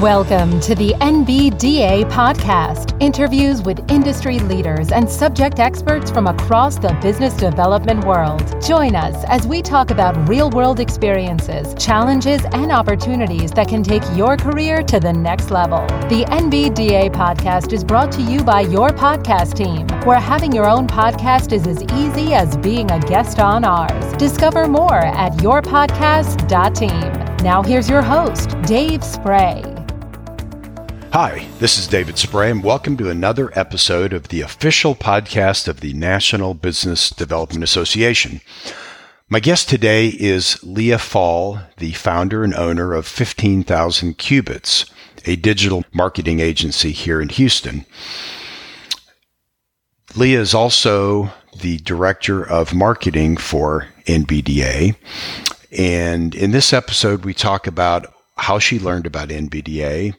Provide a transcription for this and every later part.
Welcome to the NBDA podcast. Interviews with industry leaders and subject experts from across the business development world. Join us as we talk about real world experiences, challenges, and opportunities that can take your career to the next level. The NBDA podcast is brought to you by your podcast team, where having your own podcast is as easy as being a guest on ours. Discover more at yourpodcast.team. Now, here's your host, Dave Spray. Hi, this is David Spray, and welcome to another episode of the official podcast of the National Business Development Association. My guest today is Leah Fall, the founder and owner of 15,000 Cubits, a digital marketing agency here in Houston. Leah is also the director of marketing for NBDA. And in this episode, we talk about how she learned about NBDA,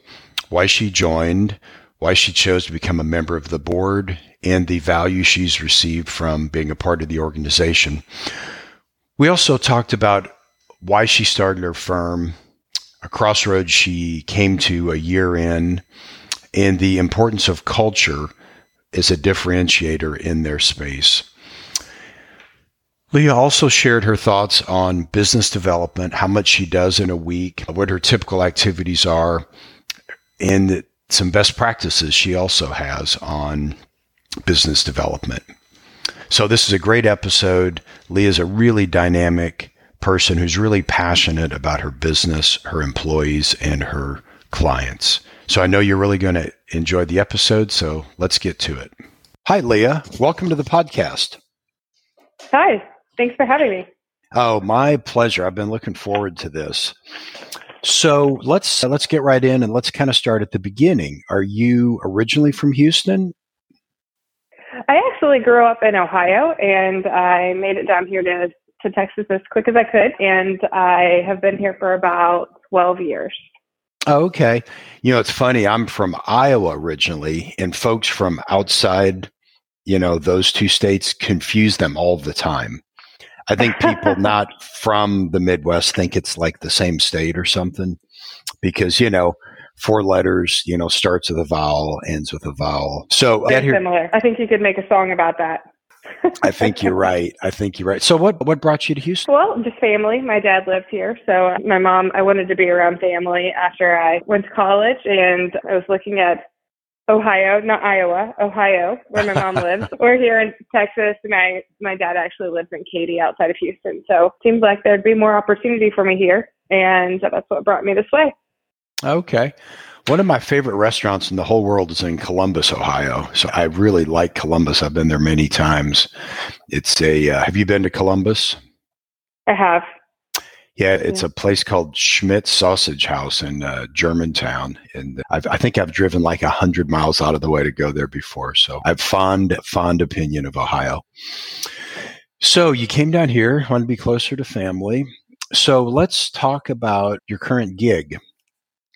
why she joined, why she chose to become a member of the board, and the value she's received from being a part of the organization. We also talked about why she started her firm, a crossroads she came to a year in, and the importance of culture as a differentiator in their space. Leah also shared her thoughts on business development, how much she does in a week, what her typical activities are, and some best practices she also has on business development. So this is a great episode. Leah is a really dynamic person who's really passionate about her business, her employees, and her clients. So I know you're really going to enjoy the episode. So let's get to it. Hi, Leah. Welcome to the podcast. Hi. Thanks for having me. Oh, my pleasure. I've been looking forward to this. So let's uh, let's get right in and let's kind of start at the beginning. Are you originally from Houston? I actually grew up in Ohio and I made it down here to to Texas as quick as I could and I have been here for about 12 years. Okay. You know, it's funny. I'm from Iowa originally and folks from outside, you know, those two states confuse them all the time. I think people not from the Midwest think it's like the same state or something because, you know, four letters, you know, starts with a vowel, ends with a vowel. So Very similar. I think you could make a song about that. I think you're right. I think you're right. So what what brought you to Houston? Well, just family. My dad lived here, so my mom. I wanted to be around family after I went to college, and I was looking at Ohio, not Iowa, Ohio, where my mom lives. We're here in Texas. My my dad actually lives in Katy, outside of Houston. So it seems like there'd be more opportunity for me here, and that's what brought me this way. Okay. One of my favorite restaurants in the whole world is in Columbus, Ohio. So I really like Columbus. I've been there many times. It's a. Uh, have you been to Columbus? I have. Yeah, it's yeah. a place called Schmidt Sausage House in uh, Germantown, and I've, i think I've driven like a hundred miles out of the way to go there before. So I've fond fond opinion of Ohio. So you came down here, want to be closer to family. So let's talk about your current gig.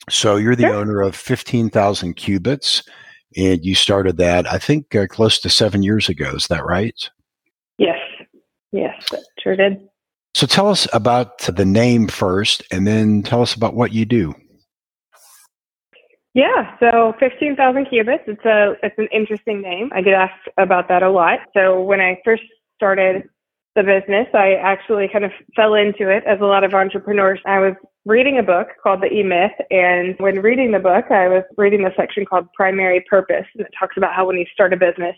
So you're the sure. owner of fifteen thousand cubits, and you started that I think uh, close to seven years ago. Is that right? Yes, yes, sure did. So tell us about the name first, and then tell us about what you do. Yeah, so 15,000 cubits. It's a it's an interesting name. I get asked about that a lot. So when I first started the business, I actually kind of fell into it as a lot of entrepreneurs. I was reading a book called The E Myth, and when reading the book, I was reading the section called Primary Purpose, and it talks about how when you start a business,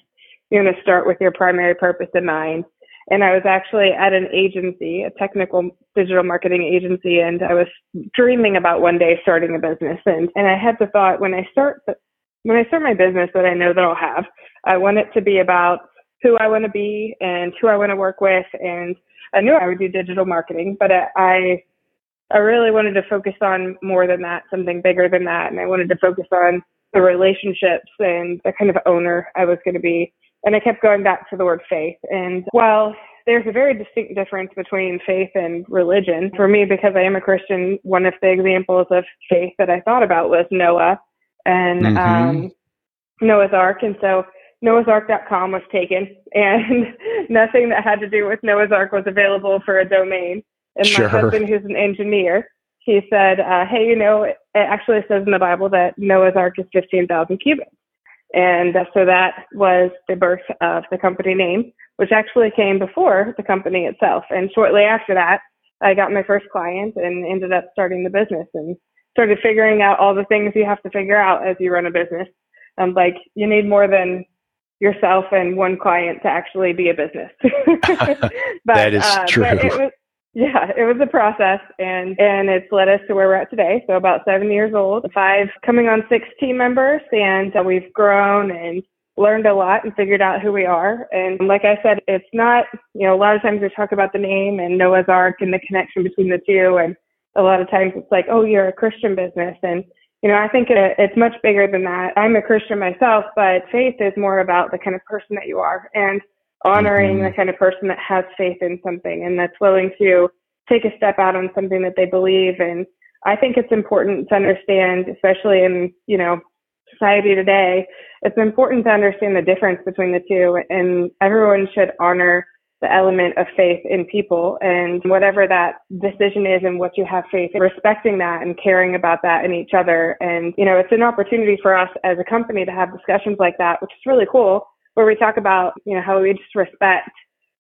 you're going to start with your primary purpose in mind and I was actually at an agency, a technical digital marketing agency, and I was dreaming about one day starting a business. And and I had the thought when I start when I start my business that I know that I'll have, I want it to be about who I want to be and who I want to work with. And I knew I would do digital marketing, but I I really wanted to focus on more than that, something bigger than that, and I wanted to focus on the relationships and the kind of owner I was going to be and I kept going back to the word faith. And while there's a very distinct difference between faith and religion, for me, because I am a Christian, one of the examples of faith that I thought about was Noah and mm-hmm. um, Noah's Ark. And so Noah'sArk.com was taken, and nothing that had to do with Noah's Ark was available for a domain. And sure. my husband, who's an engineer, he said, uh, "Hey, you know, it actually says in the Bible that Noah's Ark is 15,000 cubits. And so that was the birth of the company name, which actually came before the company itself. And shortly after that, I got my first client and ended up starting the business and started figuring out all the things you have to figure out as you run a business. Um, like you need more than yourself and one client to actually be a business. but, that is uh, true. It was, yeah, it was a process and, and it's led us to where we're at today. So about seven years old, five coming on six team members and uh, we've grown and learned a lot and figured out who we are. And like I said, it's not, you know, a lot of times we talk about the name and Noah's Ark and the connection between the two. And a lot of times it's like, oh, you're a Christian business. And, you know, I think it, it's much bigger than that. I'm a Christian myself, but faith is more about the kind of person that you are and honoring mm-hmm. the kind of person that has faith in something and that's willing to take a step out on something that they believe in. I think it's important to understand, especially in, you know, society today, it's important to understand the difference between the two and everyone should honor the element of faith in people and whatever that decision is and what you have faith in, respecting that and caring about that in each other. And, you know, it's an opportunity for us as a company to have discussions like that, which is really cool, where we talk about, you know, how we just respect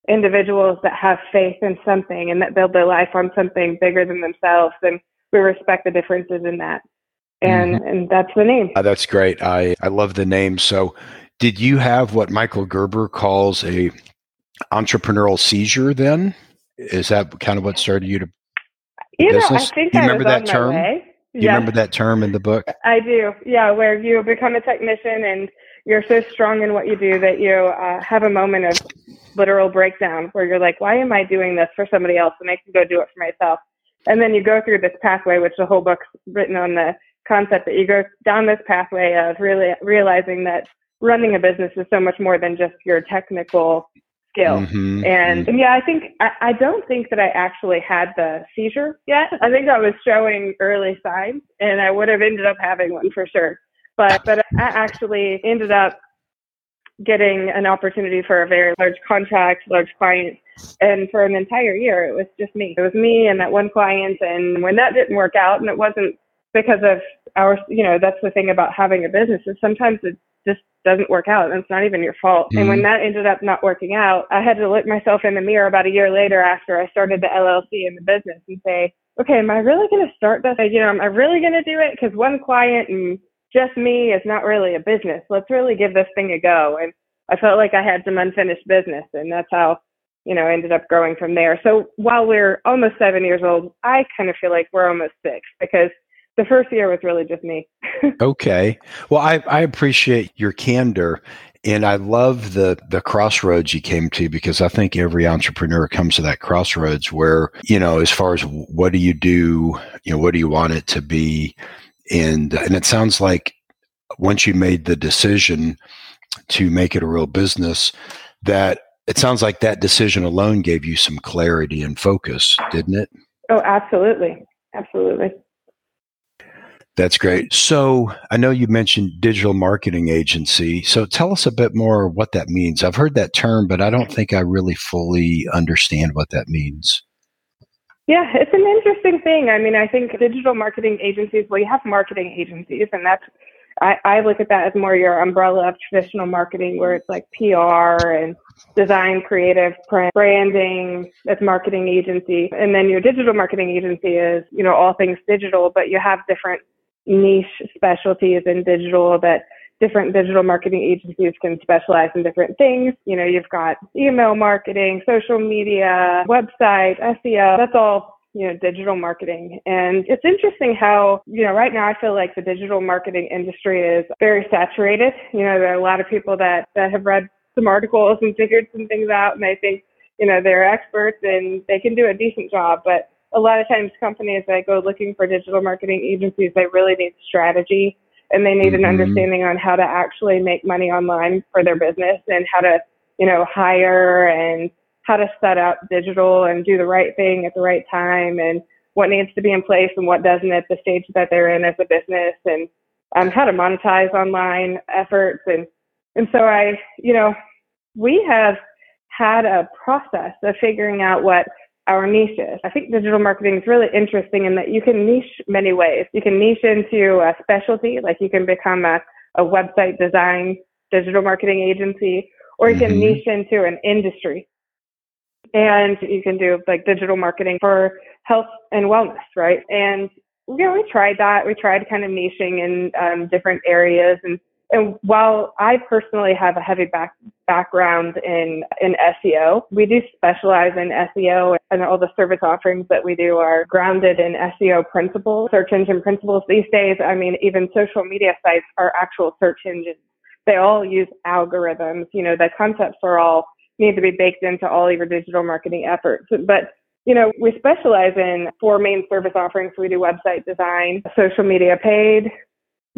individuals that have faith in something and that build their life on something bigger than themselves. And we respect the differences in that. And, mm-hmm. and that's the name. Uh, that's great. I, I love the name. So did you have what Michael Gerber calls a entrepreneurial seizure then? Is that kind of what started you to you business? know, I think you remember that term? You yes. remember that term in the book? I do. Yeah, where you become a technician and you're so strong in what you do that you uh, have a moment of literal breakdown where you're like, why am I doing this for somebody else and I can go do it for myself? And then you go through this pathway, which the whole book's written on the concept that you go down this pathway of really realizing that running a business is so much more than just your technical skill. Mm-hmm. And, mm-hmm. yeah, I think I, I don't think that I actually had the seizure yet. I think I was showing early signs, and I would have ended up having one for sure. But but I actually ended up getting an opportunity for a very large contract, large client. And for an entire year, it was just me. It was me and that one client. And when that didn't work out, and it wasn't because of our, you know, that's the thing about having a business is sometimes it just doesn't work out and it's not even your fault. Mm-hmm. And when that ended up not working out, I had to look myself in the mirror about a year later after I started the LLC in the business and say, okay, am I really going to start this? You know, am I really going to do it? Because one client and just me is not really a business. Let's really give this thing a go. And I felt like I had some unfinished business and that's how, you know, I ended up growing from there. So while we're almost seven years old, I kind of feel like we're almost six because the first year was really just me. okay. Well, I, I appreciate your candor and I love the the crossroads you came to because I think every entrepreneur comes to that crossroads where, you know, as far as what do you do, you know, what do you want it to be? And and it sounds like once you made the decision to make it a real business, that it sounds like that decision alone gave you some clarity and focus, didn't it? Oh, absolutely. Absolutely. That's great. So I know you mentioned digital marketing agency. So tell us a bit more what that means. I've heard that term, but I don't think I really fully understand what that means. Yeah, interesting thing. I mean, I think digital marketing agencies, well, you have marketing agencies, and that's, I, I look at that as more your umbrella of traditional marketing where it's like PR and design, creative, print, branding, that's marketing agency. And then your digital marketing agency is, you know, all things digital, but you have different niche specialties in digital that different digital marketing agencies can specialize in different things. You know, you've got email marketing, social media, website, SEO. That's all, you know, digital marketing. And it's interesting how, you know, right now I feel like the digital marketing industry is very saturated. You know, there are a lot of people that, that have read some articles and figured some things out and they think, you know, they're experts and they can do a decent job. But a lot of times companies that go looking for digital marketing agencies, they really need strategy and they need mm-hmm. an understanding on how to actually make money online for their business and how to, you know, hire and how to set up digital and do the right thing at the right time and what needs to be in place and what doesn't at the stage that they're in as a business and um, how to monetize online efforts. And, and so I, you know, we have had a process of figuring out what our niche is. I think digital marketing is really interesting in that you can niche many ways. You can niche into a specialty, like you can become a, a website design digital marketing agency, or you can mm-hmm. niche into an industry. And you can do like digital marketing for health and wellness, right? And you know, we tried that. We tried kind of niching in um, different areas and and while I personally have a heavy back, background in, in SEO, we do specialize in SEO and all the service offerings that we do are grounded in SEO principles, search engine principles. These days, I mean, even social media sites are actual search engines. They all use algorithms. You know, the concepts are all need to be baked into all of your digital marketing efforts. But you know, we specialize in four main service offerings. We do website design, social media paid,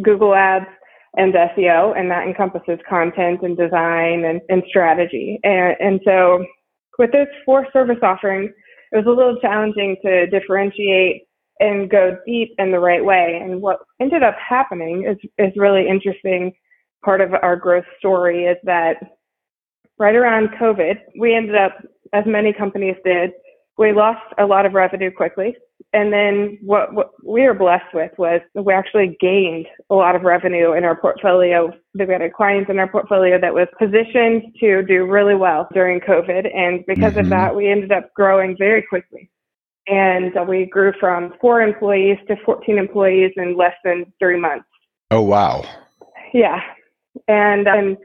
Google ads, and SEO, and that encompasses content and design and, and strategy. And, and so with those four service offerings, it was a little challenging to differentiate and go deep in the right way. And what ended up happening is, is really interesting part of our growth story is that right around COVID, we ended up, as many companies did, we lost a lot of revenue quickly. And then what, what we were blessed with was we actually gained a lot of revenue in our portfolio. We had a client in our portfolio that was positioned to do really well during COVID. And because mm-hmm. of that, we ended up growing very quickly. And we grew from four employees to 14 employees in less than three months. Oh, wow. Yeah. And, um,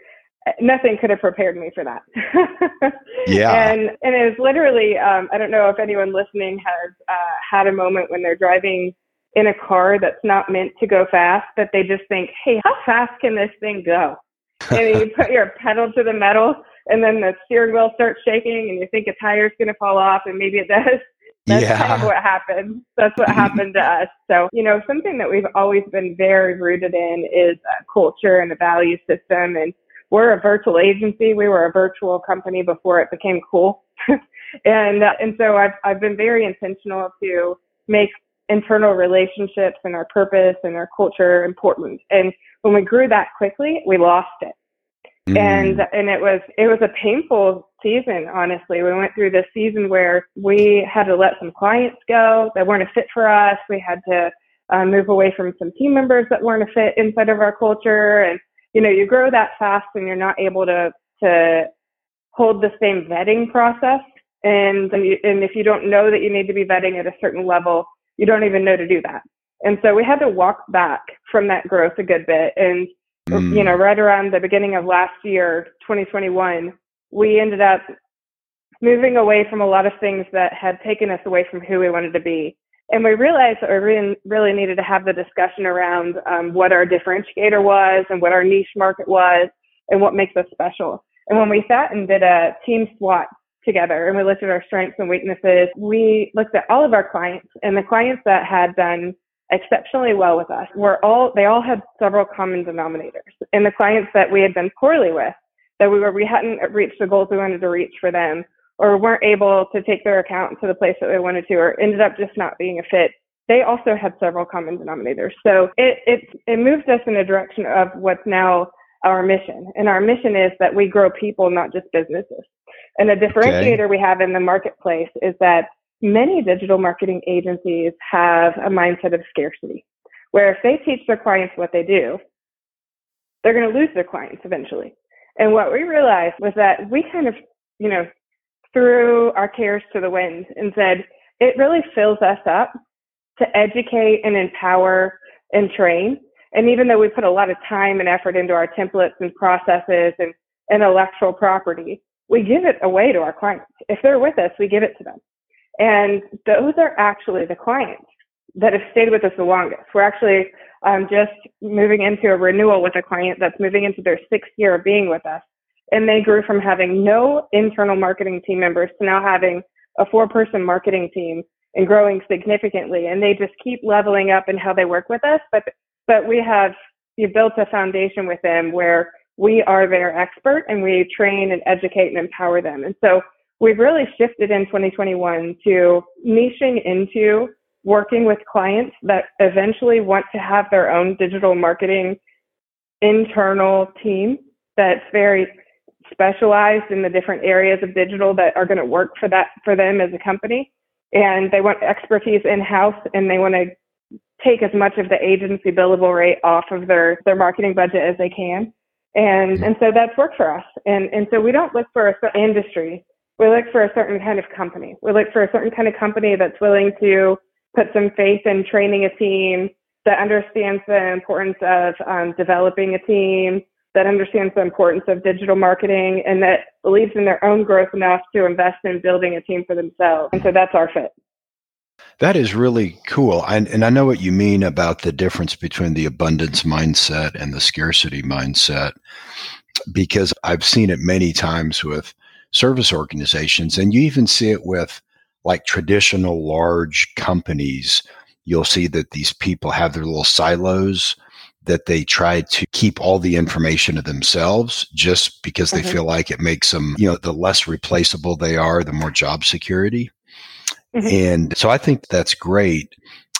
nothing could have prepared me for that. yeah. And and it was literally um, I don't know if anyone listening has uh, had a moment when they're driving in a car that's not meant to go fast, that they just think, hey, how fast can this thing go? and you put your pedal to the metal, and then the steering wheel starts shaking, and you think a tire's going to fall off, and maybe it does. That's yeah. kind of what happened. That's what happened to us. So, you know, something that we've always been very rooted in is a culture and a value system. And we're a virtual agency. We were a virtual company before it became cool. and, uh, and so I've, I've been very intentional to make internal relationships and our purpose and our culture important. And when we grew that quickly, we lost it. Mm. And, and it was, it was a painful season, honestly. We went through this season where we had to let some clients go that weren't a fit for us. We had to uh, move away from some team members that weren't a fit inside of our culture. And you know, you grow that fast and you're not able to, to hold the same vetting process. And, and if you don't know that you need to be vetting at a certain level, you don't even know to do that. And so we had to walk back from that growth a good bit. And, mm. you know, right around the beginning of last year, 2021, we ended up moving away from a lot of things that had taken us away from who we wanted to be and we realized that we really, needed to have the discussion around um, what our differentiator was and what our niche market was and what makes us special. And when we sat and did a team SWOT together and we looked at our strengths and weaknesses, we looked at all of our clients and the clients that had done exceptionally well with us were all, they all had several common denominators. And the clients that we had done poorly with, that we were, we hadn't reached the goals we wanted to reach for them, or weren't able to take their account to the place that they wanted to or ended up just not being a fit they also had several common denominators. So it it it moved us in a direction of what's now our mission. And our mission is that we grow people not just businesses. And the differentiator okay. we have in the marketplace is that many digital marketing agencies have a mindset of scarcity where if they teach their clients what they do they're going to lose their clients eventually. And what we realized was that we kind of you know threw our cares to the wind and said, it really fills us up to educate and empower and train. And even though we put a lot of time and effort into our templates and processes and intellectual property, we give it away to our clients. If they're with us, we give it to them. And those are actually the clients that have stayed with us the longest. We're actually um, just moving into a renewal with a client that's moving into their sixth year of being with us and they grew from having no internal marketing team members to now having a four person marketing team and growing significantly. And they just keep leveling up in how they work with us. But, but we have you built a foundation with them where we are their expert and we train and educate and empower them. And so we've really shifted in 2021 to niching into working with clients that eventually want to have their own digital marketing internal team that's very specialized in the different areas of digital that are going to work for that for them as a company. And they want expertise in house and they want to take as much of the agency billable rate off of their their marketing budget as they can. And and so that's worked for us. And and so we don't look for a certain industry. We look for a certain kind of company. We look for a certain kind of company that's willing to put some faith in training a team that understands the importance of um, developing a team that understands the importance of digital marketing and that believes in their own growth enough to invest in building a team for themselves. And so that's our fit. That is really cool. I, and I know what you mean about the difference between the abundance mindset and the scarcity mindset because I've seen it many times with service organizations, and you even see it with like traditional large companies. You'll see that these people have their little silos that they try to keep all the information to themselves just because they mm-hmm. feel like it makes them, you know, the less replaceable they are, the more job security. Mm-hmm. And so I think that's great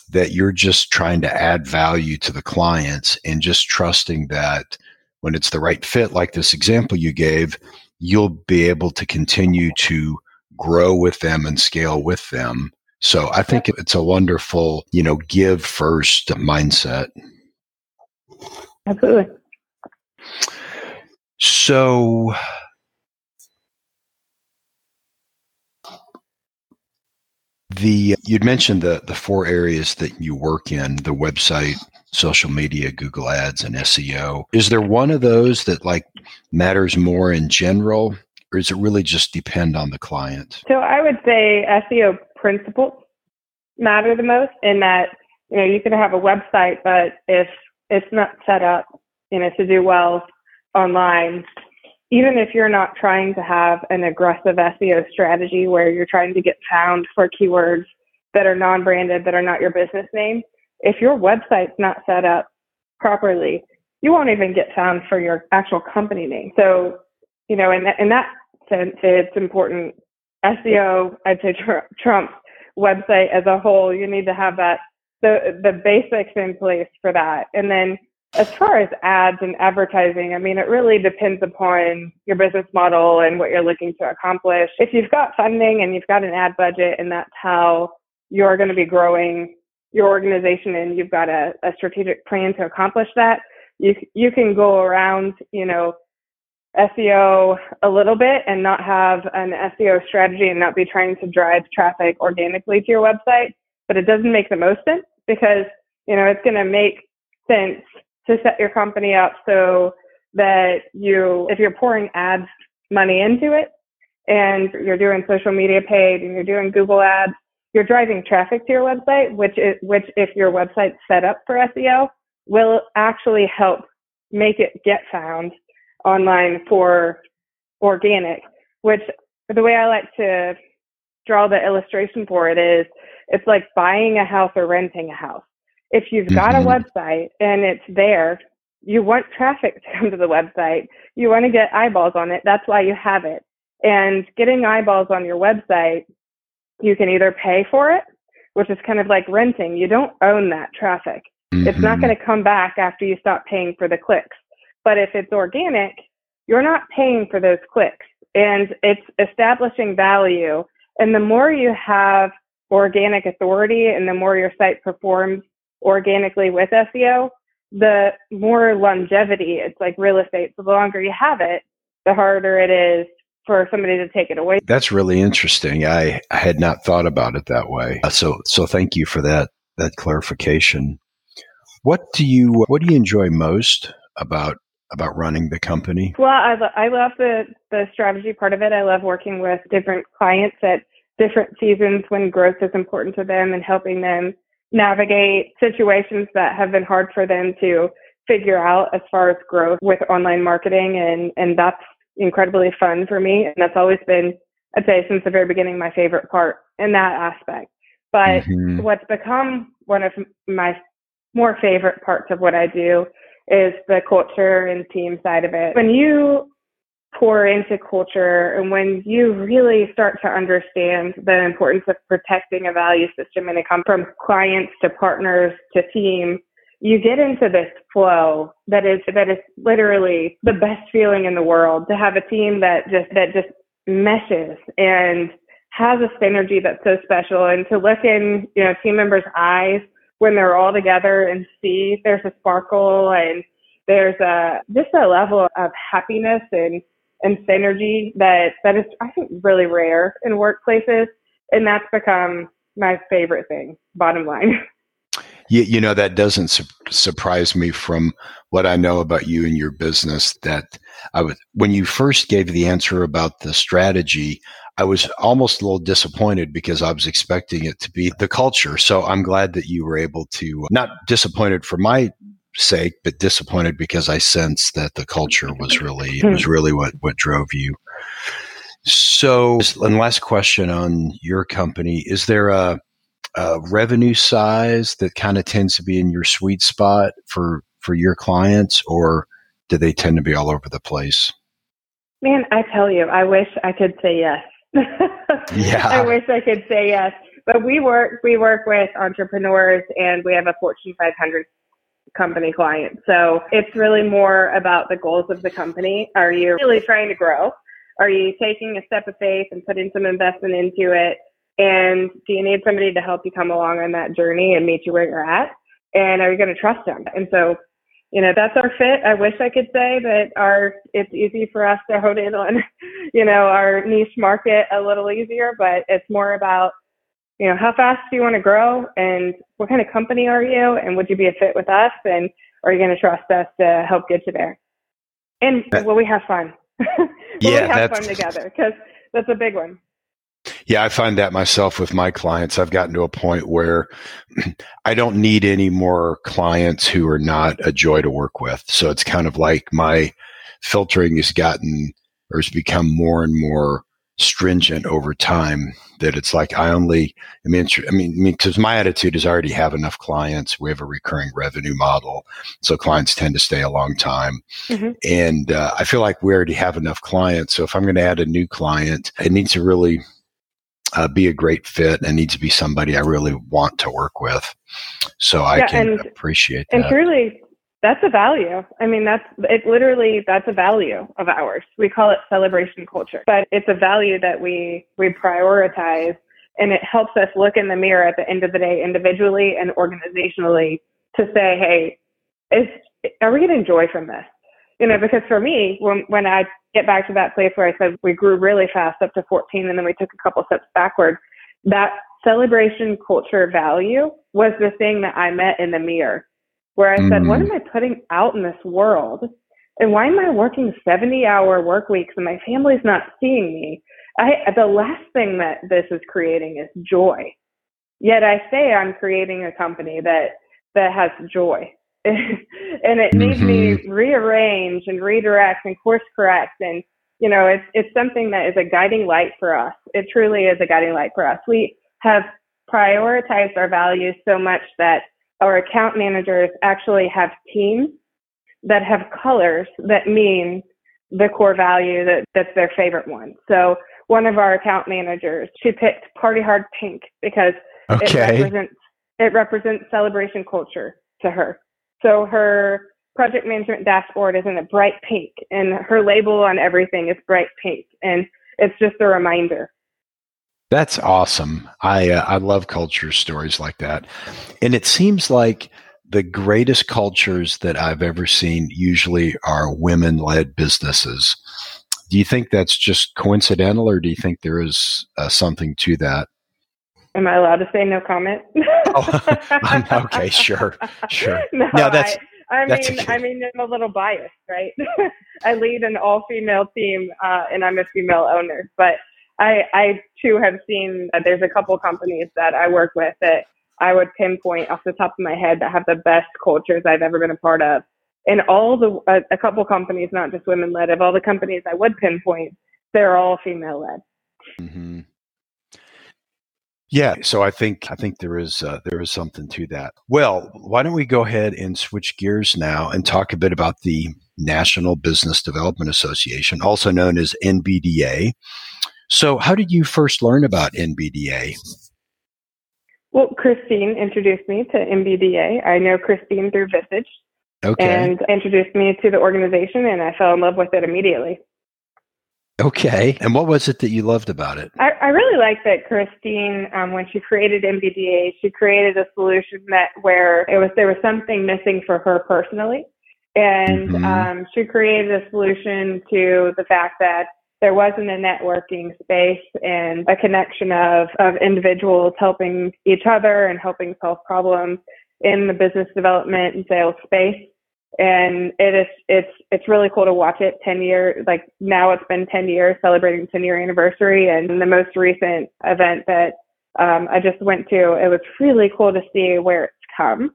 that you're just trying to add value to the clients and just trusting that when it's the right fit, like this example you gave, you'll be able to continue to grow with them and scale with them. So I think it's a wonderful, you know, give first mindset. Absolutely. So, the you'd mentioned the the four areas that you work in: the website, social media, Google Ads, and SEO. Is there one of those that like matters more in general, or does it really just depend on the client? So I would say SEO principles matter the most in that you know you can have a website, but if it's not set up, you know, to do well online. Even if you're not trying to have an aggressive SEO strategy where you're trying to get found for keywords that are non-branded, that are not your business name, if your website's not set up properly, you won't even get found for your actual company name. So, you know, in that, in that sense, it's important. SEO, I'd say tr- trumps website as a whole. You need to have that the the basics in place for that. And then as far as ads and advertising, I mean, it really depends upon your business model and what you're looking to accomplish. If you've got funding and you've got an ad budget and that's how you're going to be growing your organization and you've got a, a strategic plan to accomplish that, you, you can go around, you know, SEO a little bit and not have an SEO strategy and not be trying to drive traffic organically to your website, but it doesn't make the most sense because, you know, it's going to make sense to set your company up so that you, if you're pouring ads money into it and you're doing social media paid and you're doing Google ads, you're driving traffic to your website, which is, which if your website's set up for SEO will actually help make it get found online for organic, which the way I like to draw the illustration for it is it's like buying a house or renting a house. If you've got mm-hmm. a website and it's there, you want traffic to come to the website. You want to get eyeballs on it. That's why you have it. And getting eyeballs on your website, you can either pay for it, which is kind of like renting. You don't own that traffic. Mm-hmm. It's not mm-hmm. going to come back after you stop paying for the clicks. But if it's organic, you're not paying for those clicks and it's establishing value. And the more you have organic authority and the more your site performs organically with SEO, the more longevity. It's like real estate. So the longer you have it, the harder it is for somebody to take it away. That's really interesting. I, I had not thought about it that way. Uh, so so thank you for that that clarification. What do you what do you enjoy most about about running the company? Well, I, I love the the strategy part of it. I love working with different clients at different seasons when growth is important to them and helping them navigate situations that have been hard for them to figure out as far as growth with online marketing and and that's incredibly fun for me and that's always been I'd say since the very beginning my favorite part in that aspect. But mm-hmm. what's become one of my more favorite parts of what I do is the culture and team side of it. When you pour into culture and when you really start to understand the importance of protecting a value system and it comes from clients to partners to team you get into this flow that is that is literally the best feeling in the world to have a team that just that just meshes and has a synergy that's so special and to look in you know team members eyes when they're all together and see there's a sparkle and there's a just a level of happiness and and synergy that that is I think really rare in workplaces and that's become my favorite thing bottom line You, you know, that doesn't su- surprise me from what I know about you and your business. That I was, when you first gave the answer about the strategy, I was almost a little disappointed because I was expecting it to be the culture. So I'm glad that you were able to, not disappointed for my sake, but disappointed because I sensed that the culture was really, was really what, what drove you. So, and last question on your company, is there a, uh, revenue size that kind of tends to be in your sweet spot for for your clients, or do they tend to be all over the place? Man, I tell you, I wish I could say yes. Yeah, I wish I could say yes. But we work we work with entrepreneurs, and we have a Fortune 500 company client. So it's really more about the goals of the company. Are you really trying to grow? Are you taking a step of faith and putting some investment into it? And do you need somebody to help you come along on that journey and meet you where you're at? And are you going to trust them? And so, you know, that's our fit. I wish I could say that our it's easy for us to hone in on, you know, our niche market a little easier, but it's more about, you know, how fast do you want to grow and what kind of company are you and would you be a fit with us and are you going to trust us to help get you there? And will we have fun? will yeah, we have fun together? Because that's a big one. Yeah, I find that myself with my clients. I've gotten to a point where I don't need any more clients who are not a joy to work with. So it's kind of like my filtering has gotten or has become more and more stringent over time that it's like I only I mean I mean because my attitude is I already have enough clients we have a recurring revenue model so clients tend to stay a long time mm-hmm. and uh, I feel like we already have enough clients so if I'm going to add a new client it needs to really uh, be a great fit and needs to be somebody I really want to work with. So I yeah, can and, appreciate that. And truly, that's a value. I mean, that's it. Literally, that's a value of ours. We call it celebration culture, but it's a value that we we prioritize, and it helps us look in the mirror at the end of the day, individually and organizationally, to say, hey, is are we getting joy from this? You know, because for me, when when I get back to that place where I said we grew really fast up to 14 and then we took a couple steps backward. That celebration culture value was the thing that I met in the mirror where I mm said, what mm. am I putting out in this world? And why am I working 70 hour work weeks and my family's not seeing me? I, the last thing that this is creating is joy. Yet I say I'm creating a company that, that has joy. and it made mm-hmm. me rearrange and redirect and course correct. And you know it's it's something that is a guiding light for us. It truly is a guiding light for us. We have prioritized our values so much that our account managers actually have teams that have colors that mean the core value that that's their favorite one. So one of our account managers she picked party hard pink because okay. it represents it represents celebration culture to her so her project management dashboard is in a bright pink and her label on everything is bright pink. And it's just a reminder. That's awesome. I uh, I love culture stories like that. And it seems like the greatest cultures that I've ever seen usually are women-led businesses. Do you think that's just coincidental or do you think there is uh, something to that? Am I allowed to say no comment? oh, okay, sure, sure. No, no that's. I, I that's mean, I mean, I'm a little biased, right? I lead an all-female team, uh, and I'm a female owner. But I, I too have seen that there's a couple companies that I work with that I would pinpoint off the top of my head that have the best cultures I've ever been a part of. And all the a, a couple companies, not just women-led, of all the companies I would pinpoint, they're all female-led. Mm-hmm. Yeah, so I think I think there is uh, there is something to that. Well, why don't we go ahead and switch gears now and talk a bit about the National Business Development Association, also known as NBDA. So, how did you first learn about NBDA? Well, Christine introduced me to NBDA. I know Christine through Vistage. Okay. And introduced me to the organization, and I fell in love with it immediately. Okay. And what was it that you loved about it? I, I really like that Christine, um, when she created NBDA, she created a solution that where it was there was something missing for her personally, and Mhm. um, she created a solution to the fact that there wasn't a networking space and a connection of of individuals helping each other and helping solve problems in the business development and sales space and it is it's it's really cool to watch it. 10 years like now it's been 10 years celebrating 10 year anniversary. And the most recent event that um, i just went to it was really cool to see where it's come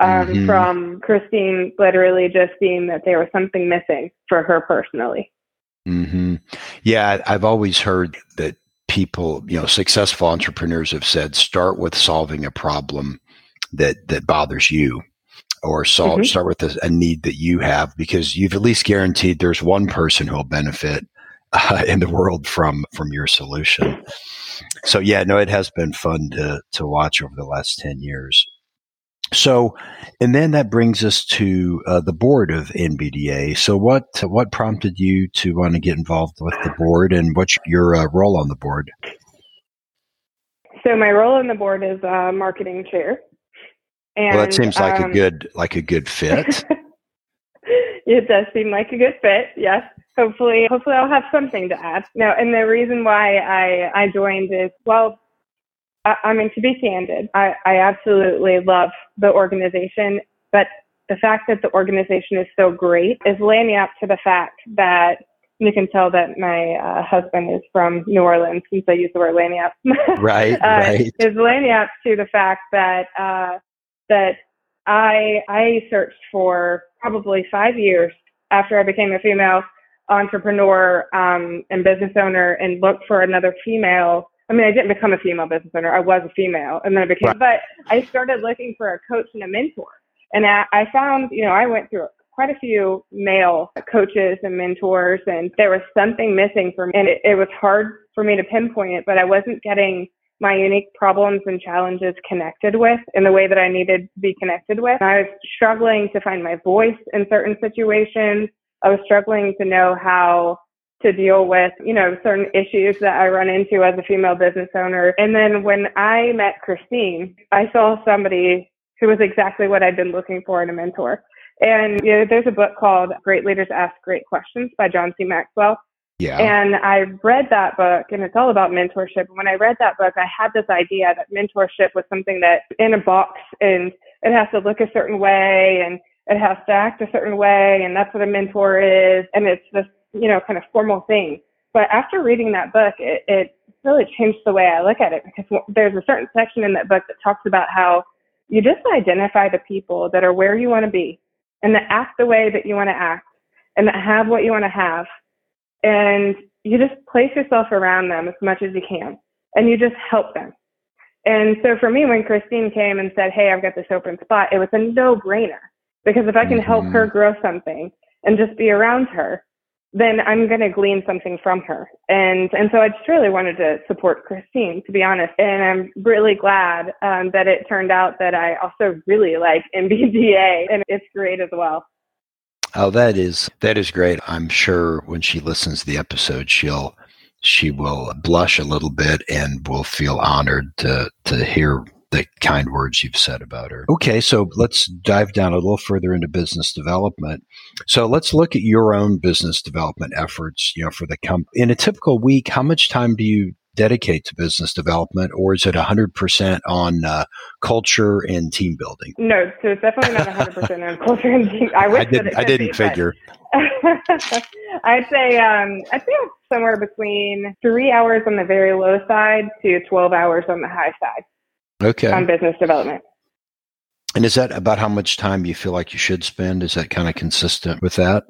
um, Mhm. from christine literally just seeing that there was something missing for her personally. Hmm Yeah, I've always heard that people, you know, successful entrepreneurs have said start with solving a problem that that bothers you, or solve, Mhm. start with a, a need that you have because you've at least guaranteed there's one person who will benefit uh, in the world from from your solution. So yeah, no, it has been fun to to watch over the last ten years. So, and then that brings us to uh, the board of NBDA. So, what what prompted you to want to get involved with the board, and what's your uh, role on the board? so my role on the board is uh, marketing chair and well, that seems like um, a good like a good fit. it does seem like a good fit. Yes. Hopefully, hopefully I'll have something to add. No, and the reason why I, I joined is, well, I, I mean, to be candid, I, I absolutely love the organization, but the fact that the organization is so great is landing up to the fact that you can tell that my uh, husband is from New Orleans since I use the word landing up. right, uh, right. is landing up to the fact that uh, that I I searched for probably five years after I became a female entrepreneur um, and business owner and looked for another female. I mean, I didn't become a female business owner. I was a female, and then I became. Right. But I started looking for a coach and a mentor, and I, I found, you know, I went through quite a few male coaches and mentors, and there was something missing for me, and it, it was hard for me to pinpoint it. But I wasn't getting my unique problems and challenges connected with in the way that I needed to be connected with. I was struggling to find my voice in certain situations. I was struggling to know how to deal with, you know, certain issues that I run into as a female business owner. And then when I met Christine, I saw somebody who was exactly what I'd been looking for in a mentor. And you know, there's a book called Great Leaders Ask Great Questions by John C. Maxwell. Yeah. And I read that book, and it's all about mentorship. And when I read that book, I had this idea that mentorship was something that in a box, and it has to look a certain way, and it has to act a certain way, and that's what a mentor is, and it's this, you know, kind of formal thing. But after reading that book, it, it really changed the way I look at it because there's a certain section in that book that talks about how you just identify the people that are where you want to be and that act the way that you want to act and that have what you want to have and you just place yourself around them as much as you can and you just help them. And so for me, when Christine came and said, Hey, I've got this open spot, it was a no brainer because if I can help her grow something and just be around her, then I'm going to glean something from her. And, and so I just really wanted to support Christine, to be honest. And I'm really glad um, that it turned out that I also really like NBDA and it's great as well. Oh, that is that is great. I'm sure when she listens to the episode, she'll she will blush a little bit and will feel honored to to hear the kind words you've said about her. Okay, so let's dive down a little further into business development. So let's look at your own business development efforts. You know, for the comp in a typical week, how much time do you dedicate to business development, or is it 100% on uh, culture and team building? No, so it's definitely not 100% on culture and team. I wish I didn't. I didn't be, figure. I'd say um, say it's somewhere between three hours on the very low side to 12 hours on the high side Okay. on business development. And is that about how much time you feel like you should spend? Is that kind of consistent with that?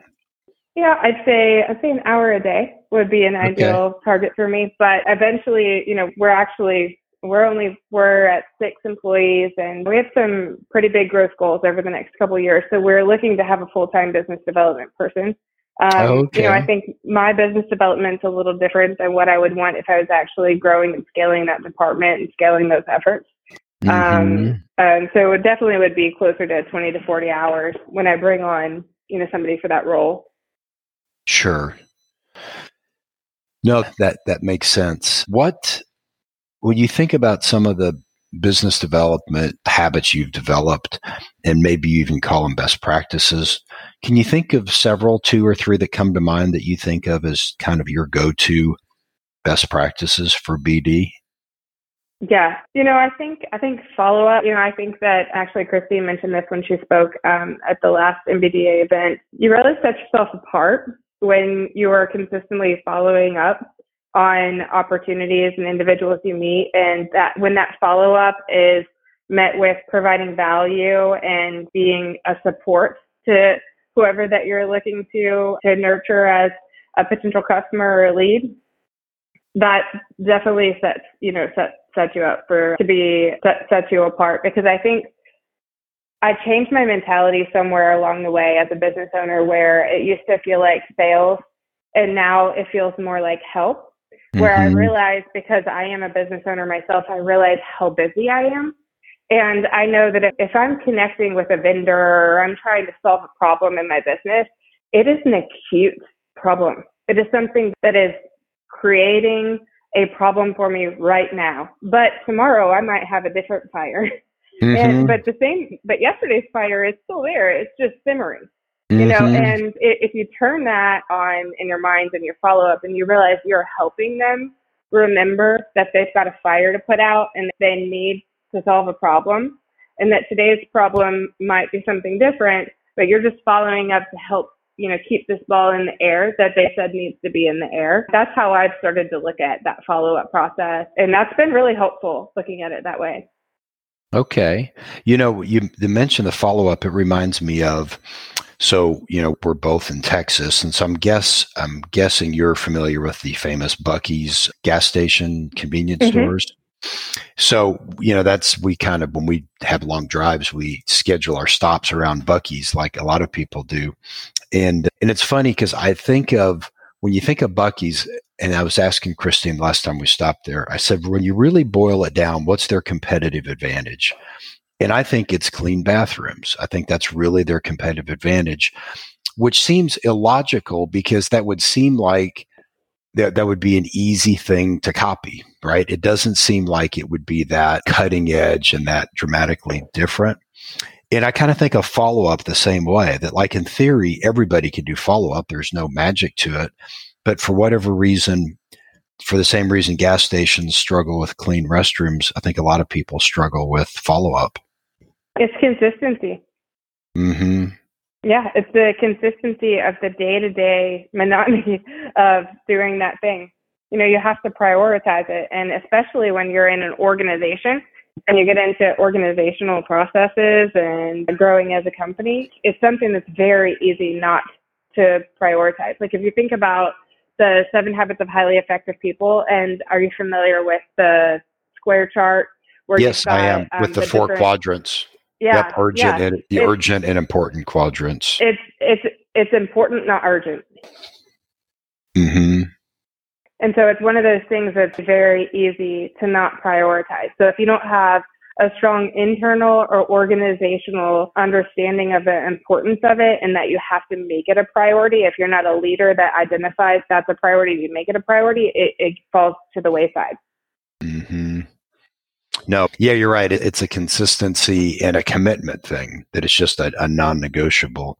Yeah, I'd say I'd say an hour a day would be an ideal target for me. But eventually, you know, we're actually we're only we're at six employees and we have some pretty big growth goals over the next couple of years. So we're looking to have a full time business development person. Um, Okay. You know, I think my business development's a little different than what I would want if I was actually growing and scaling that department and scaling those efforts. Um, mm-hmm. Um, and so it definitely would be closer to 20 to 40 hours when I bring on, you know, somebody for that role. Sure. No, that that makes sense. What when you think about some of the business development habits you've developed, and maybe you even call them best practices, can you think of several, two or three that come to mind that you think of as kind of your go-to best practices for BD? Yeah, you know, I think I think follow up. You know, I think that actually Christine mentioned this when she spoke um, at the last NBDA event. You really set yourself apart when you are consistently following up on opportunities and individuals you meet, and that when that follow up is met with providing value and being a support to whoever that you're looking to to nurture as a potential customer or a lead that definitely sets you know set set you up for to be set, sets you apart. Because I think I changed my mentality somewhere along the way as a business owner where it used to feel like sales and now it feels more like help. Where mm-hmm. I realized because I am a business owner myself, I realize how busy I am. And I know that if, if I'm connecting with a vendor or I'm trying to solve a problem in my business, it is an acute problem. It is something that is creating a problem for me right now. But tomorrow I might have a different fire. Mm-hmm. And but the same but yesterday's fire is still there. It's just simmering. Mm-hmm. You know, mm-hmm. and if you turn that on in your minds and your follow up and you realize you're helping them remember that they've got a fire to put out and they need to solve a problem and that today's problem might be something different, but you're just following up to help you know, keep this ball in the air that they said needs to be in the air. That's how I've started to look at that follow up process. And that's been really helpful looking at it that way. Okay. You know, you, you mentioned the follow up. It reminds me of, so, you know, we're both in Texas. And so I'm guess, I'm guessing you're familiar with the famous Buc-ee's gas station convenience mm-hmm. stores. So, you know, that's we kind of when we have long drives, we schedule our stops around Buc-ee's like a lot of people do. And and it's funny because I think of when you think of Buc-ee's, and I was asking Christine last time we stopped there, I said, when you really boil it down, what's their competitive advantage? And I think it's clean bathrooms. I think that's really their competitive advantage, which seems illogical because that would seem like that, that would be an easy thing to copy, right? It doesn't seem like it would be that cutting edge and that dramatically different. And I kind of think of follow up the same way that, like, in theory, everybody can do follow up. There's no magic to it. But for whatever reason, for the same reason gas stations struggle with clean restrooms, I think a lot of people struggle with follow up. It's consistency. hmm Yeah, it's the consistency of the day to day monotony of doing that thing. You know, you have to prioritize it. And especially when you're in an organization and you get into organizational processes and growing as a company, it's something that's very easy not to prioritize. Like if you think about the seven habits of highly effective people, and are you familiar with the square chart? Where yes, got, I am um, with the, the four quadrants. Yeah, yep, urgent yeah. and the it's, urgent and important quadrants. It's it's it's important, not urgent. Hmm. And so it's one of those things that's very easy to not prioritize. So if you don't have a strong internal or organizational understanding of the importance of it and that you have to make it a priority, if you're not a leader that identifies that's a priority, you make it a priority, it, it falls to the wayside. Mm-hmm. No, yeah, you're right. It's a consistency and a commitment thing that it's just a, a non negotiable.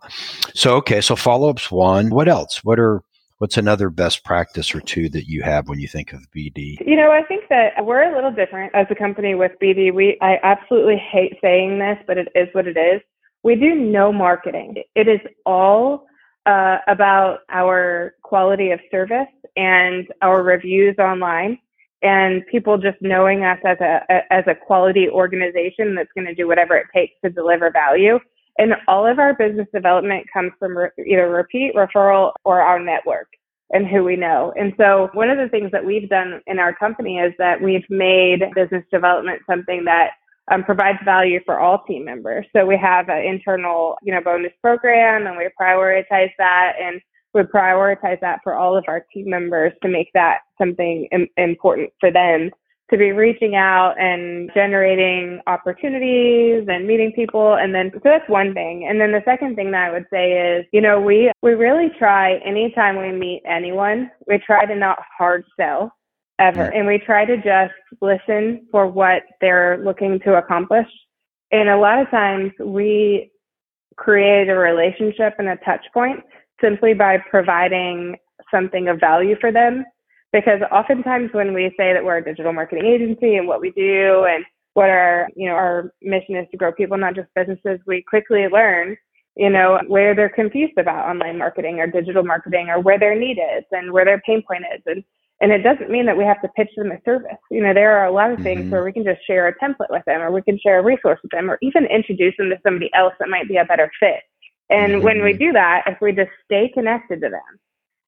So, okay, so follow ups one. What else? What are What's another best practice or two that you have when you think of BD? You know, I think that we're a little different as a company with BD. We I absolutely hate saying this, but it is what it is. We do no marketing. It is all uh, about our quality of service and our reviews online and people just knowing us as a, as a quality organization that's going to do whatever it takes to deliver value. And all of our business development comes from re- either repeat, referral, or our network and who we know. And so one of the things that we've done in our company is that we've made business development something that um, provides value for all team members. So we have an internal, you know, bonus program and we prioritize that and we prioritize that for all of our team members to make that something Im- important for them to be reaching out and generating opportunities and meeting people. And then, so that's one thing. And then the second thing that I would say is, you know, we, we really try anytime we meet anyone, we try to not hard sell ever. And we try to just listen for what they're looking to accomplish. And a lot of times we create a relationship and a touch point simply by providing something of value for them because oftentimes when we say that we're a digital marketing agency and what we do and what our you know our mission is to grow people not just businesses we quickly learn you know where they're confused about online marketing or digital marketing or where their need is and where their pain point is and and it doesn't mean that we have to pitch them a service you know there are a lot of things mm-hmm. where we can just share a template with them or we can share a resource with them or even introduce them to somebody else that might be a better fit and mm-hmm. when we do that if we just stay connected to them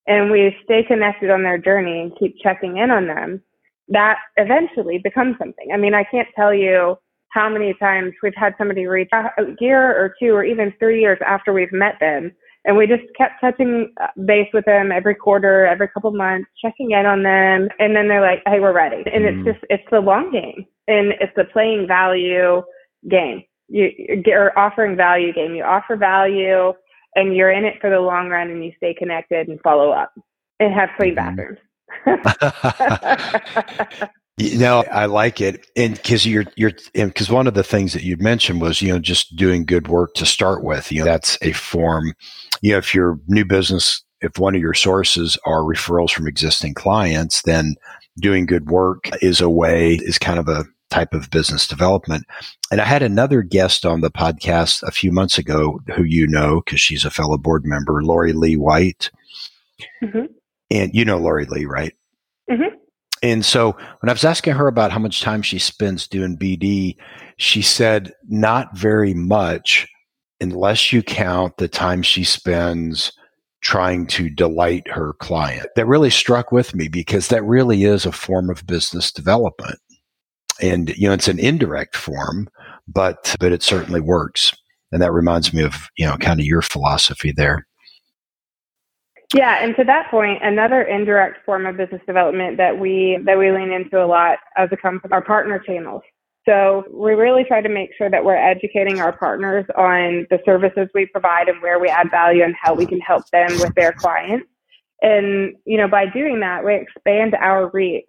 and we stay connected on their journey and keep checking in on them, that eventually becomes something. I mean, I can't tell you how many times we've had somebody reach a year or two or even three years after we've met them. And we just kept touching uh, base with them every quarter, every couple months, checking in on them. And then they're like, hey, we're ready. And mm-hmm. it's just, it's the long game and it's the playing value game. You, you're offering value game. You offer value and you're in it for the long run and you stay connected and follow up and have clean mm-hmm. bathrooms. you know, I like it, and because you're you're because one of the things that you mentioned was you know just doing good work to start with. You know, that's a form. You know, if your new business, if one of your sources are referrals from existing clients, then doing good work is a way is kind of a type of business development. And I had another guest on the podcast a few months ago who you know because she's a fellow board member, Lori Lee White. Mm-hmm. And you know Lori Lee, right? Mm-hmm. And so when I was asking her about how much time she spends doing BD, she said not very much unless you count the time she spends trying to delight her client. That really struck with me because that really is a form of business development and you know it's an indirect form but but it certainly works. And that reminds me of you know kind of your philosophy there. Yeah and to that point another indirect form of business development that we that we lean into a lot as a company are partner channels. So we really try to make sure that we're educating our partners on the services we provide and where we add value and how we can help them with their clients. And you know by doing that we expand our reach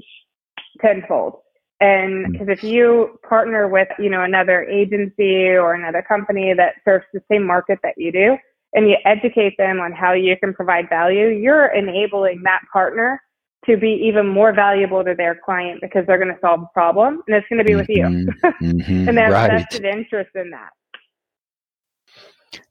tenfold and because mm. if you partner with, you know, another agency or another company that serves the same market that you do, and you educate them on how you can provide value, you're enabling that partner to be even more valuable to their client because they're going to solve a problem and it's going to be with you. Mm-hmm, mm-hmm, and they have right. vested interest in that.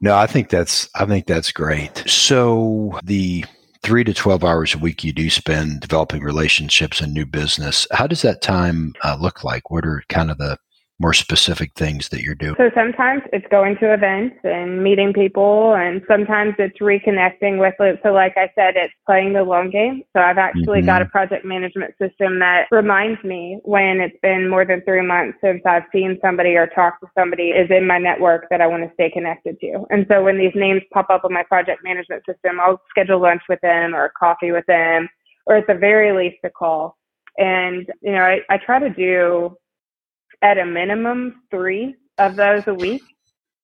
No, I think that's I think that's great. So the three to 12 hours a week you do spend developing relationships and new business. How does that time uh, look like? What are kind of the more specific things that you're doing? So sometimes it's going to events and meeting people, and sometimes it's reconnecting with. It. So, like I said, it's playing the long game. So I've actually mm-hmm. got a project management system that reminds me when it's been more than three months since I've seen somebody or talked to somebody is in my network that I want to stay connected to. And so when these names pop up on my project management system, I'll schedule lunch with them or coffee with them, or at the very least a call. And you know, I, I try to do at a minimum three of those a week.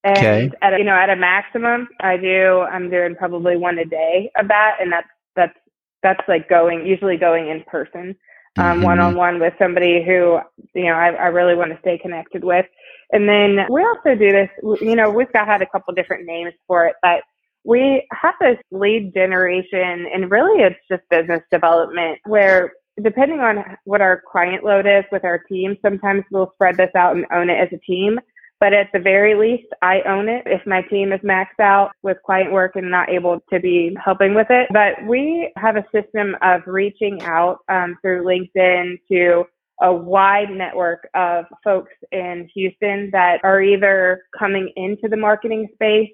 And okay. at a, you know, at a maximum, I do. I'm doing probably one a day of that, and that's that's that's like going usually going in person, um, one on one with somebody who you know I, I really want to stay connected with. And then we also do this. You know, we've got had a couple different names for it, but we have this lead generation, and really it's just business development where depending on what our client load is with our team, sometimes we'll spread this out and own it as a team. But at the very least, I own it if my team is maxed out with client work and not able to be helping with it. But we have a system of reaching out um, through LinkedIn to a wide network of folks in Houston that are either coming into the marketing space,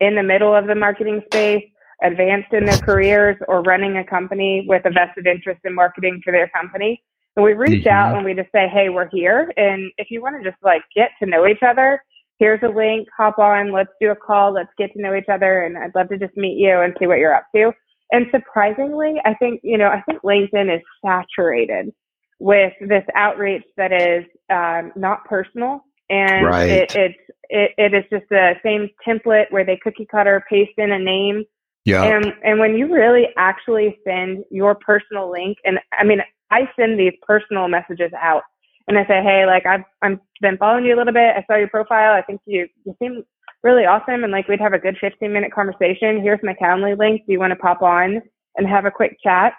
in the middle of the marketing space, advanced in their careers or running a company with a vested interest in marketing for their company. And we reach mm-hmm. out and we just say, hey, we're here. And if you want to just like get to know each other, here's a link, hop on, let's do a call, let's get to know each other. And I'd love to just meet you and see what you're up to. And surprisingly, I think, you know, I think LinkedIn is saturated with this outreach that is um, not personal and Right. it, it's it, it is just the same template where they cookie cutter paste in a name Yeah. and and when you really actually send your personal link, and I mean, I send these personal messages out, and I say, hey, like I've I'm been following you a little bit. I saw your profile. I think you you seem really awesome, and like we'd have a good 15 minute conversation. Here's my Calendly link. Do you want to pop on and have a quick chat?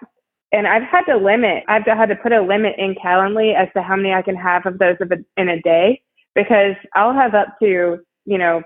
And I've had to limit. I've had to put a limit in Calendly as to how many I can have of those in a day because I'll have up to you know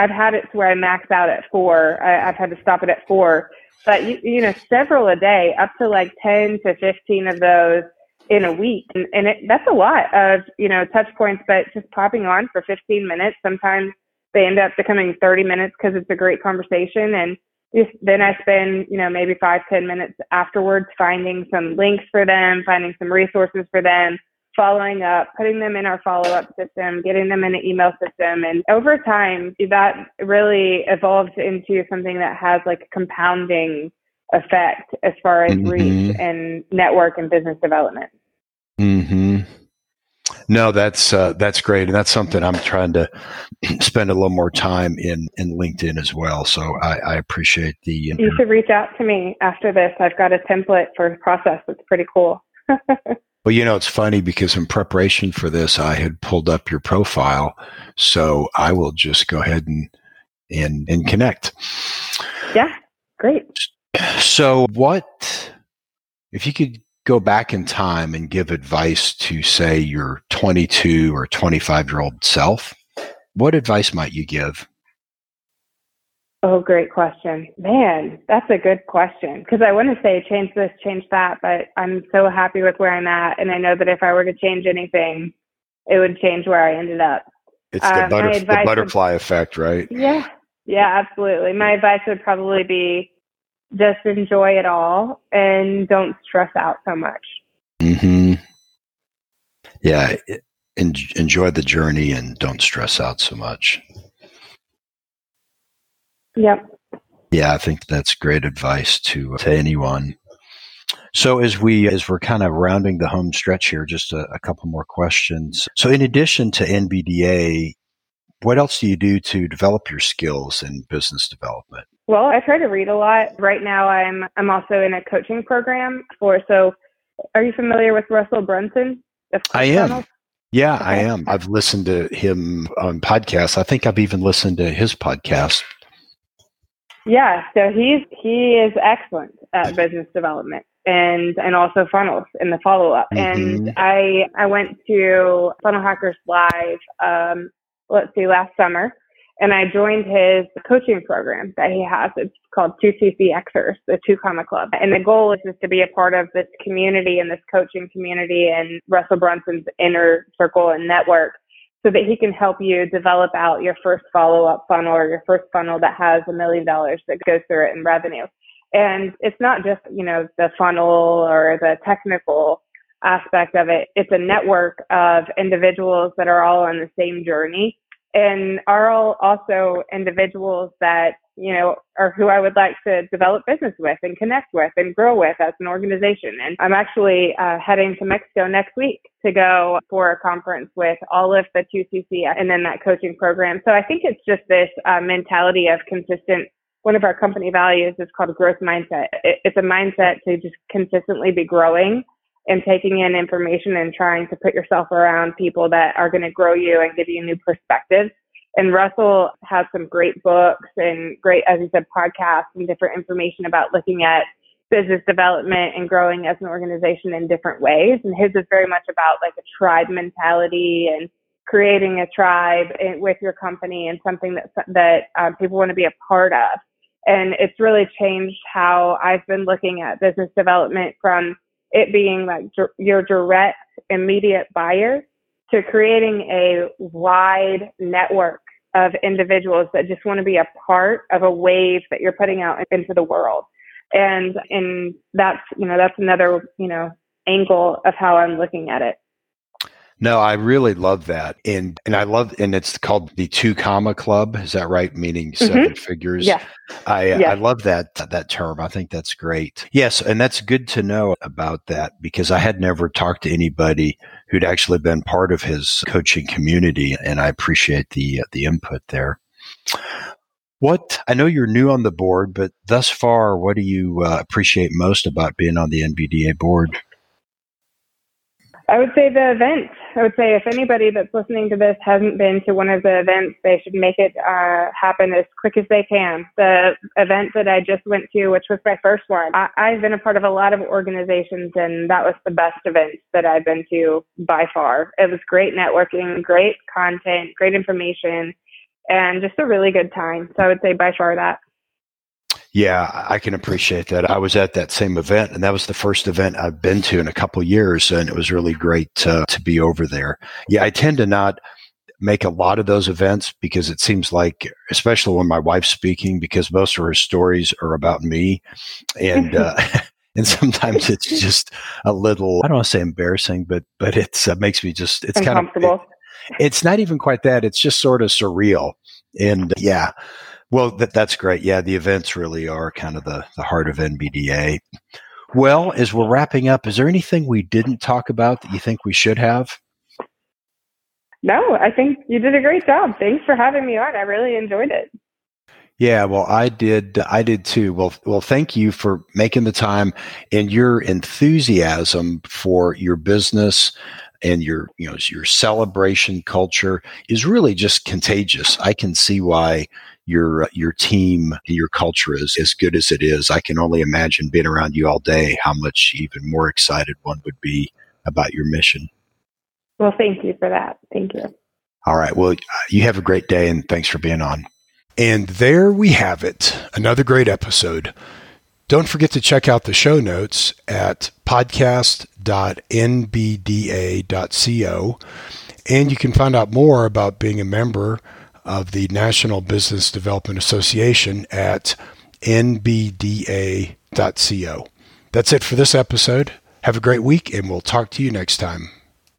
I've had it to where I max out at four. I, I've had to stop it at four, but you, you know, several a day, up to like 10 to 15 of those in a week. And, and it, that's a lot of, you know, touch points, but just popping on for 15 minutes. Sometimes they end up becoming 30 minutes because it's a great conversation. And just, then I spend, you know, maybe five ten minutes afterwards finding some links for them, finding some resources for them, following up, putting them in our follow up system, getting them in an email system. And over time, that really evolves into something that has like a compounding effect as far as Mhm. reach and network and business development. Mm-hmm. No, that's uh, that's great, and that's something I'm trying to spend a little more time in in LinkedIn as well. So I, I appreciate the. You should reach out to me after this. I've got a template for a process that's pretty cool. Well, you know, it's funny because in preparation for this, I had pulled up your profile, so I will just go ahead and and and connect. Yeah, great. So, what if you could go back in time and give advice to, say, your 22 or 25 year old self? What advice might you give? Oh, great question. Man, that's a good question. Because I want to say change this, change that, but I'm so happy with where I'm at. And I know that if I were to change anything, it would change where I ended up. It's the, Uh, butterf- the advice would- butterfly effect, right? Yeah. Yeah, absolutely. My advice would probably be just enjoy it all and don't stress out so much. hmm Yeah. en- enjoy the journey and don't stress out so much. Yep. Yeah, I think that's great advice to uh, to anyone. So as we as we're kind of rounding the home stretch here, just a, a couple more questions. So in addition to NBDA, what else do you do to develop your skills in business development? Well, I try to read a lot. Right now I'm I'm also in a coaching program for so are you familiar with Russell Brunson? I am. funnel? Yeah, I am. I've listened to him on podcasts. I think I've even listened to his podcast. Yeah, so he's he is excellent at business development and and also funnels in the follow up. Mhm. And I I went to Funnel Hackers Live um let's see last summer and I joined his coaching program that he has. It's called 2CCXers, the Two Comma Club. And the goal is just to be a part of this community and this coaching community and Russell Brunson's inner circle and network so that he can help you develop out your first follow up funnel or your first funnel that has a million dollars that goes through it in revenue. And it's not just, you know, the funnel or the technical aspect of it. It's a network of individuals that are all on the same journey and are all also individuals that, you know, are who I would like to develop business with and connect with and grow with as an organization. And I'm actually uh, heading to Mexico next week to go for a conference with all of the 2CC and then that coaching program. So I think it's just this uh, mentality of consistent. One of our company values is called growth mindset. It's a mindset to just consistently be growing and taking in information and trying to put yourself around people that are going to grow you and give you new perspectives. And Russell has some great books and great, as you said, podcasts and different information about looking at business development and growing as an organization in different ways. And his is very much about like a tribe mentality and creating a tribe with your company and something that that um, people want to be a part of. And it's really changed how I've been looking at business development from it being like your direct, immediate buyer to creating a wide network of individuals that just want to be a part of a wave that you're putting out into the world. And and that's you know that's another you know angle of how I'm looking at it. No, I really love that. And and I love and it's called the two comma club. Is that right? Meaning mm-hmm. 7 mm-hmm. figures. Yeah. I yeah. I love that that term. I think that's great. Yes, and that's good to know about that because I had never talked to anybody who'd actually been part of his coaching community and I appreciate the the input there. What I know you're new on the board, but thus far, what do you uh, appreciate most about being on the NBDA board? I would say the event. I would say if anybody that's listening to this hasn't been to one of the events, they should make it uh, happen as quick as they can. The event that I just went to, which was my first one, I, I've been a part of a lot of organizations, and that was the best event that I've been to by far. It was great networking, great content, great information, and just a really good time. So I would say by far that. Yeah, I can appreciate that. I was at that same event, and that was the first event I've been to in a couple years, and it was really great to, to be over there. Yeah, I tend to not make a lot of those events because it seems like, especially when my wife's speaking, because most of her stories are about me, and uh, and sometimes it's just a little I don't want to say embarrassing, but but it's uh, makes me just it's kind of it, it's not even quite that. It's just sort of surreal, and yeah. Well, that, that's great. Yeah, the events really are kind of the, the heart of NBDA. Well, as we're wrapping up, is there anything we didn't talk about that you think we should have? No, I think you did a great job. Thanks for having me on. I really enjoyed it. Yeah, well, I did. I did too. Well, well, thank you for making the time and your enthusiasm for your business and your, you know, your celebration culture is really just contagious. I can see why your your team your culture is as good as it is. I can only imagine being around you all day how much even more excited one would be about your mission. Well thank you for that. Thank you. All right. Well you have a great day and thanks for being on. And there we have it. Another great episode. Don't forget to check out the show notes at podcast.nbda.co and you can find out more about being a member of the National Business Development Association at nbda.co. That's it for this episode. Have a great week, and we'll talk to you next time.